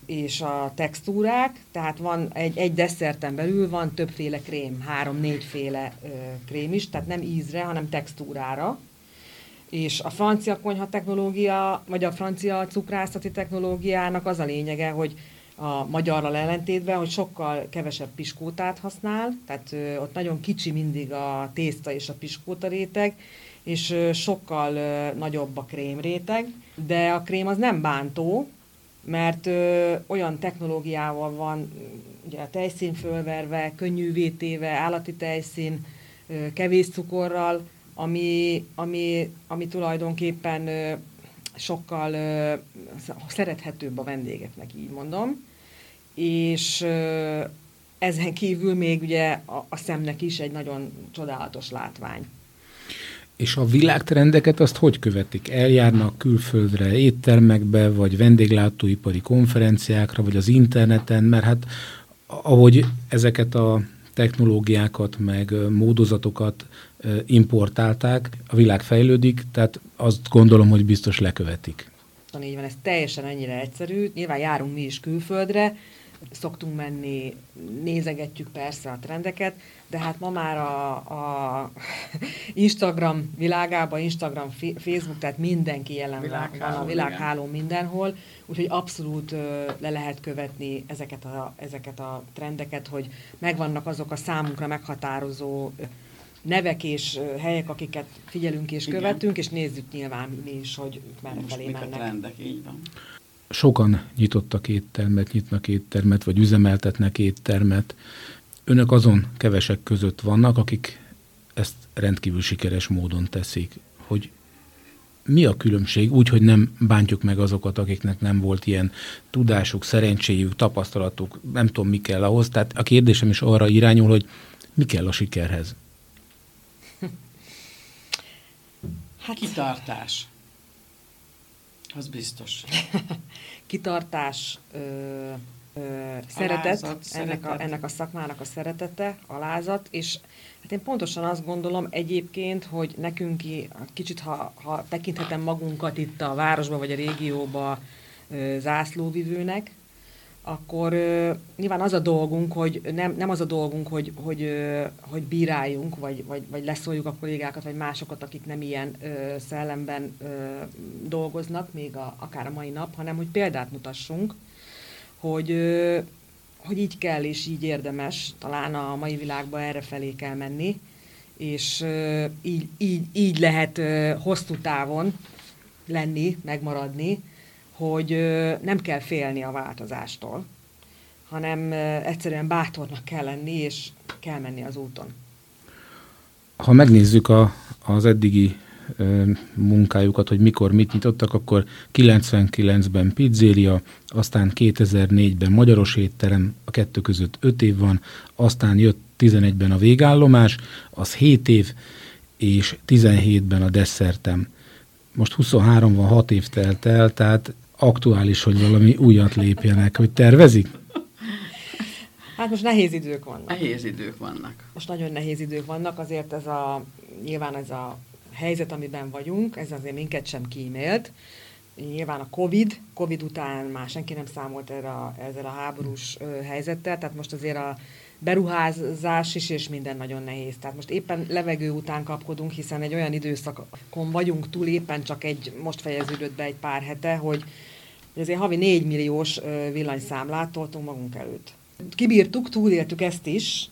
és a textúrák, tehát van egy, egy desszerten belül van többféle krém, három-négyféle krém is, tehát nem ízre, hanem textúrára. És a francia konyha technológia, vagy a francia cukrászati technológiának az a lényege, hogy a magyarral ellentétben, hogy sokkal kevesebb piskótát használ, tehát ott nagyon kicsi mindig a tészta és a piskóta réteg, és sokkal nagyobb a krém réteg, de a krém az nem bántó, mert ö, olyan technológiával van ugye a tejszín fölverve, könnyű téve, állati tejszín, ö, kevés cukorral, ami, ami, ami tulajdonképpen ö, sokkal ö, szerethetőbb a vendégeknek, így mondom. És ö, ezen kívül még ugye a, a szemnek is egy nagyon csodálatos látvány. És a világtrendeket azt hogy követik? Eljárnak külföldre, éttermekbe, vagy vendéglátóipari konferenciákra, vagy az interneten, mert hát ahogy ezeket a technológiákat, meg módozatokat importálták, a világ fejlődik, tehát azt gondolom, hogy biztos lekövetik. Így van, ez teljesen ennyire egyszerű. Nyilván járunk mi is külföldre, szoktunk menni, nézegetjük persze a trendeket, de hát ma már a, a Instagram világában, Instagram, Facebook, tehát mindenki jelen világháló, van a világháló mindenhol, úgyhogy abszolút le lehet követni ezeket a, ezeket a trendeket, hogy megvannak azok a számunkra meghatározó nevek és helyek, akiket figyelünk és Igen. követünk, és nézzük nyilván mi is, hogy merre felé mennek. A trendek, így van. Sokan nyitottak éttermet, nyitnak éttermet, vagy üzemeltetnek éttermet. Önök azon kevesek között vannak, akik ezt rendkívül sikeres módon teszik, hogy mi a különbség, úgy, hogy nem bántjuk meg azokat, akiknek nem volt ilyen tudásuk, szerencséjük, tapasztalatuk, nem tudom, mi kell ahhoz. Tehát a kérdésem is arra irányul, hogy mi kell a sikerhez. Hát kitartás. Az biztos. kitartás, ö, ö, szeretet, alázat, ennek, szeretet. A, ennek a szakmának a szeretete, alázat, és hát én pontosan azt gondolom egyébként, hogy nekünk kicsit, ha, ha tekinthetem magunkat itt a városba vagy a régióba ö, zászlóvivőnek, akkor uh, nyilván az a dolgunk, hogy nem, nem az a dolgunk, hogy, hogy, hogy bíráljunk, vagy, vagy, vagy leszóljuk a kollégákat, vagy másokat, akik nem ilyen uh, szellemben dolgoznak, még a, akár a mai nap, hanem hogy példát mutassunk, hogy, hogy így kell, és így érdemes, talán a mai világban erre felé kell menni, és így, így, így lehet hosszú távon lenni, megmaradni, hogy nem kell félni a változástól, hanem egyszerűen bátornak kell lenni, és kell menni az úton. Ha megnézzük a, az eddigi munkájukat, hogy mikor mit nyitottak, akkor 99-ben pizzéria, aztán 2004-ben magyaros étterem, a kettő között 5 év van, aztán jött 11-ben a végállomás, az 7 év, és 17-ben a desszertem. Most 23 van, 6 év telt el, tehát aktuális, hogy valami újat lépjenek, hogy tervezik? Hát most nehéz idők vannak. Nehéz idők vannak. Most nagyon nehéz idők vannak, azért ez a, nyilván ez a helyzet, amiben vagyunk, ez azért minket sem kímélt. Nyilván a Covid, Covid után már senki nem számolt erre a, ezzel a háborús helyzettel, tehát most azért a beruházás is, és minden nagyon nehéz. Tehát most éppen levegő után kapkodunk, hiszen egy olyan időszakon vagyunk túl, éppen csak egy, most fejeződött be egy pár hete, hogy azért havi 4 milliós villanyszámlát toltunk magunk előtt. Kibírtuk, túléltük ezt is,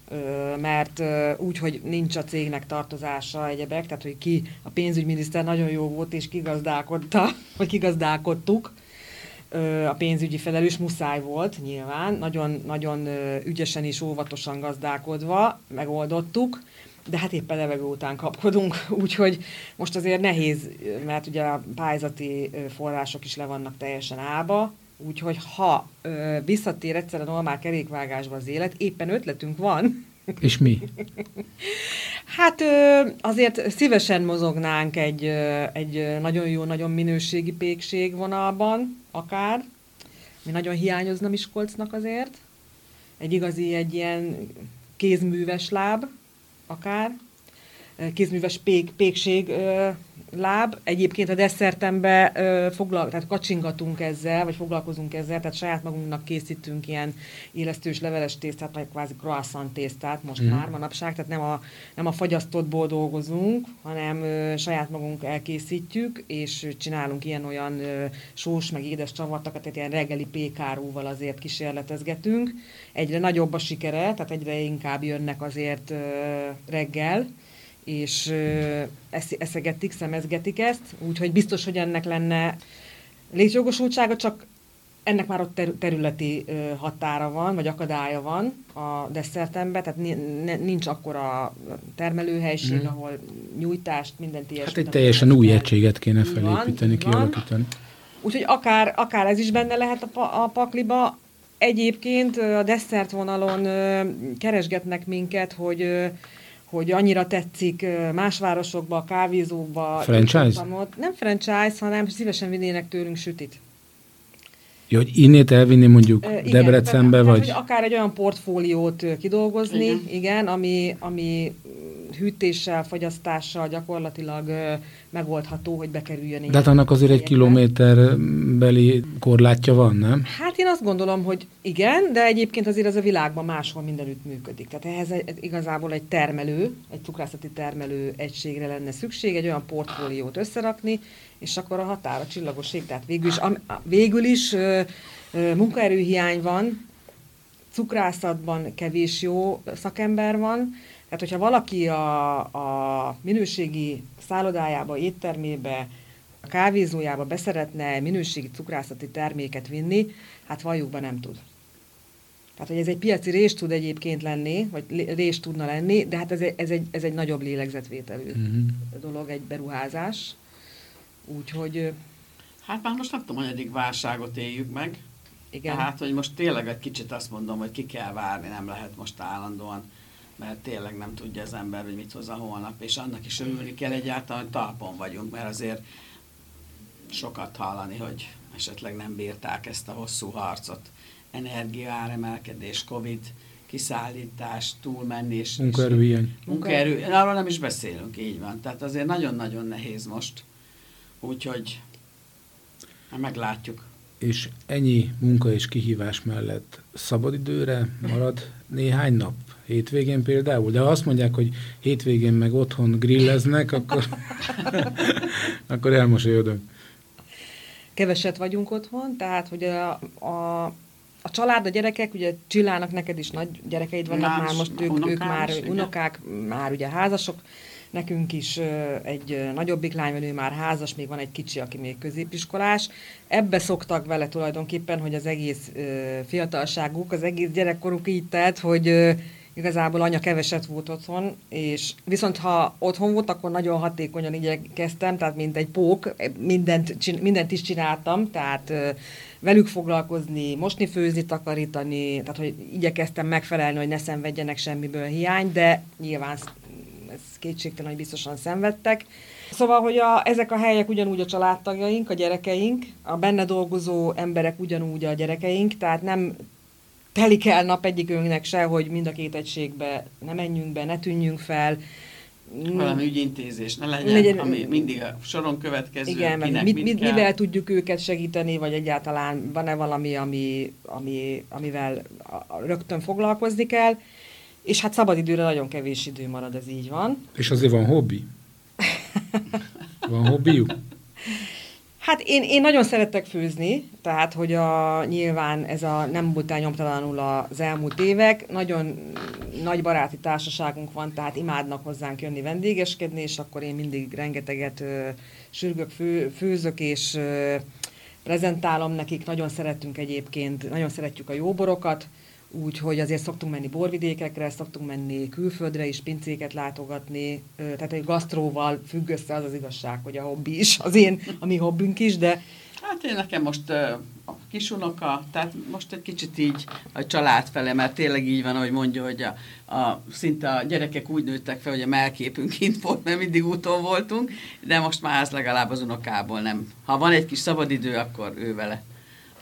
mert úgy, hogy nincs a cégnek tartozása egyebek, tehát hogy ki, a pénzügyminiszter nagyon jó volt, és kigazdálkodta, vagy kigazdálkodtuk, a pénzügyi felelős muszáj volt nyilván, nagyon, nagyon ügyesen és óvatosan gazdálkodva megoldottuk, de hát éppen levegő után kapkodunk, úgyhogy most azért nehéz, mert ugye a pályázati források is le vannak teljesen ába, Úgyhogy ha ö, visszatér egyszer a normál kerékvágásba az élet, éppen ötletünk van. És mi? hát ö, azért szívesen mozognánk egy, ö, egy nagyon jó, nagyon minőségi pékség vonalban, akár. Mi nagyon hiányozna Miskolcnak azért. Egy igazi, egy ilyen kézműves láb, akár. Kézműves pék, pékség láb. Egyébként a desszertembe foglal, tehát kacsingatunk ezzel, vagy foglalkozunk ezzel, tehát saját magunknak készítünk ilyen élesztős leveles tésztát, vagy kvázi croissant tésztát most mm. már manapság, tehát nem a, nem a fagyasztottból dolgozunk, hanem ö, saját magunk elkészítjük, és csinálunk ilyen-olyan ö, sós, meg édes csavartakat, tehát ilyen reggeli pékárúval azért kísérletezgetünk. Egyre nagyobb a sikere, tehát egyre inkább jönnek azért ö, reggel, és eszegetik, szemezgetik ezt, úgyhogy biztos, hogy ennek lenne létjogosultsága, csak ennek már ott területi határa van, vagy akadálya van a desszertemben, tehát nincs akkora termelőhelység, mm. ahol nyújtást, mindent ilyesmit. Hát egy teljesen új egységet kéne felépíteni, kialakítani. Úgyhogy akár, akár ez is benne lehet a, a pakliba. Egyébként a desszert vonalon keresgetnek minket, hogy hogy annyira tetszik más városokba, kávézókba. Franchise? Nem franchise, hanem szívesen vinnének tőlünk sütit. Ja, hogy innét elvinni mondjuk igen, Debrecenbe, tehát, vagy? Tehát, hogy akár egy olyan portfóliót kidolgozni, igen, igen ami, ami hűtéssel, fogyasztással gyakorlatilag megoldható, hogy bekerüljön. De hát annak azért egy kilométerbeli korlátja van, nem? Hát én azt gondolom, hogy igen, de egyébként azért ez a világban máshol mindenütt működik. Tehát ehhez egy, igazából egy termelő, egy cukrászati termelő egységre lenne szükség, egy olyan portfóliót összerakni, és akkor a határa csillagoség. Tehát végül is, am, végül is ö, ö, munkaerőhiány van, cukrászatban kevés jó szakember van, tehát, hogyha valaki a, a minőségi szállodájába, éttermébe, a kávézójába beszeretne minőségi cukrászati terméket vinni, hát valljuk nem tud. Tehát, hogy ez egy piaci rés tud egyébként lenni, vagy rés tudna lenni, de hát ez egy, ez egy, ez egy nagyobb lélegzetvételű mm-hmm. dolog, egy beruházás. Úgyhogy... Hát már most nem tudom, hogy eddig válságot éljük meg. Igen. Tehát, hogy most tényleg egy kicsit azt mondom, hogy ki kell várni, nem lehet most állandóan mert tényleg nem tudja az ember, hogy mit hoz a holnap, és annak is örülni kell egyáltalán, hogy talpon vagyunk, mert azért sokat hallani, hogy esetleg nem bírták ezt a hosszú harcot. Energia áremelkedés, Covid, kiszállítás, túlmenés. Munkaerőhiány. Munkaerő, arról nem is beszélünk, így van. Tehát azért nagyon-nagyon nehéz most. Úgyhogy meglátjuk. És ennyi munka és kihívás mellett szabadidőre marad néhány nap? hétvégén például, de ha azt mondják, hogy hétvégén meg otthon grilleznek, akkor, akkor elmosolyodom. Keveset vagyunk otthon, tehát hogy a, a, a család, a gyerekek, ugye Csillának neked is nagy gyerekeid vannak Más, már, most ők, ők már is, unokák, igen. már ugye házasok, nekünk is egy nagyobbik lányvenő már házas, még van egy kicsi, aki még középiskolás. Ebbe szoktak vele tulajdonképpen, hogy az egész fiatalságuk, az egész gyerekkoruk így telt, hogy igazából anya keveset volt otthon, és viszont ha otthon volt, akkor nagyon hatékonyan igyekeztem, tehát mint egy pók, mindent, mindent is csináltam, tehát velük foglalkozni, mosni, főzni, takarítani, tehát hogy igyekeztem megfelelni, hogy ne szenvedjenek semmiből hiány, de nyilván ez kétségtelen, hogy biztosan szenvedtek. Szóval, hogy a, ezek a helyek ugyanúgy a családtagjaink, a gyerekeink, a benne dolgozó emberek ugyanúgy a gyerekeink, tehát nem telik el nap egyikünknek se, hogy mind a két egységbe ne menjünk be, ne tűnjünk fel. Valami ügyintézés, ne legyen, legyen ami mindig a soron következő, igen, kinek mit, mit, kell. mivel tudjuk őket segíteni, vagy egyáltalán van-e valami, ami, ami, amivel rögtön foglalkozni kell. És hát szabadidőre nagyon kevés idő marad, ez így van. És azért van hobbi? van hobbiuk? Hát én, én nagyon szeretek főzni, tehát hogy a, nyilván ez a nem volt nyomtalanul az elmúlt évek, nagyon nagy baráti társaságunk van, tehát imádnak hozzánk jönni vendégeskedni, és akkor én mindig rengeteget ö, sürgök, fő, főzök, és ö, prezentálom nekik, nagyon szeretünk egyébként, nagyon szeretjük a jóborokat, Úgyhogy azért szoktunk menni borvidékekre, szoktunk menni külföldre is, pincéket látogatni, tehát egy gasztróval függ össze az az igazság, hogy a hobbi is, az én, a mi hobbünk is, de... Hát én nekem most a kisunoka, tehát most egy kicsit így a család fele, mert tényleg így van, ahogy mondja, hogy a, a, szinte a gyerekek úgy nőttek fel, hogy a melképünk kint volt, mert mindig úton voltunk, de most már ez legalább az unokából nem. Ha van egy kis szabadidő, akkor ő vele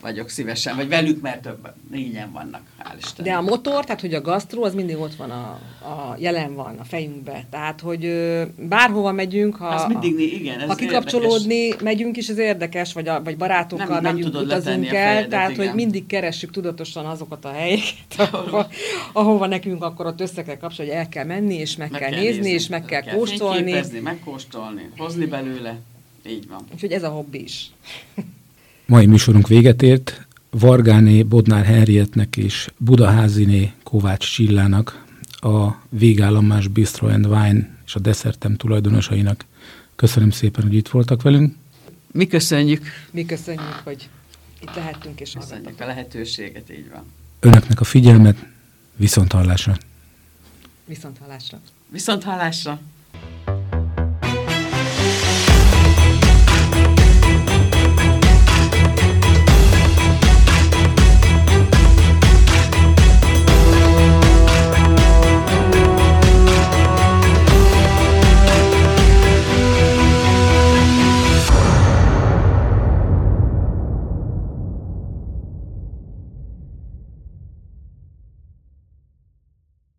vagyok szívesen, vagy velük, mert több, négyen vannak, hál' Isten. De a motor, tehát hogy a gasztró, az mindig ott van, a, a jelen van a fejünkbe. Tehát, hogy bárhova megyünk, ha, az mindig, igen, ha kikapcsolódni érdekes. megyünk is, ez érdekes, vagy, a, vagy barátokkal nem, megyünk, nem utazunk el, fejedet, tehát, igen. hogy mindig keressük tudatosan azokat a helyeket, ahova, ahova nekünk akkor ott össze kell kapcsolni, hogy el kell menni, és meg, meg kell, kell nézni, nézni, és meg kell, kell kóstolni. megkóstolni, hozni belőle, így van. Úgyhogy ez a hobbi is. Mai műsorunk véget ért. Vargáné Bodnár Henrietnek és Budaháziné Kovács Csillának, a végállomás Bistro and Wine és a desszertem tulajdonosainak köszönöm szépen, hogy itt voltak velünk. Mi köszönjük. Mi köszönjük, hogy itt lehettünk és Köszönjük a lehetőséget, így van. Önöknek a figyelmet, viszont hallásra. Viszont hallásra. Viszont hallásra.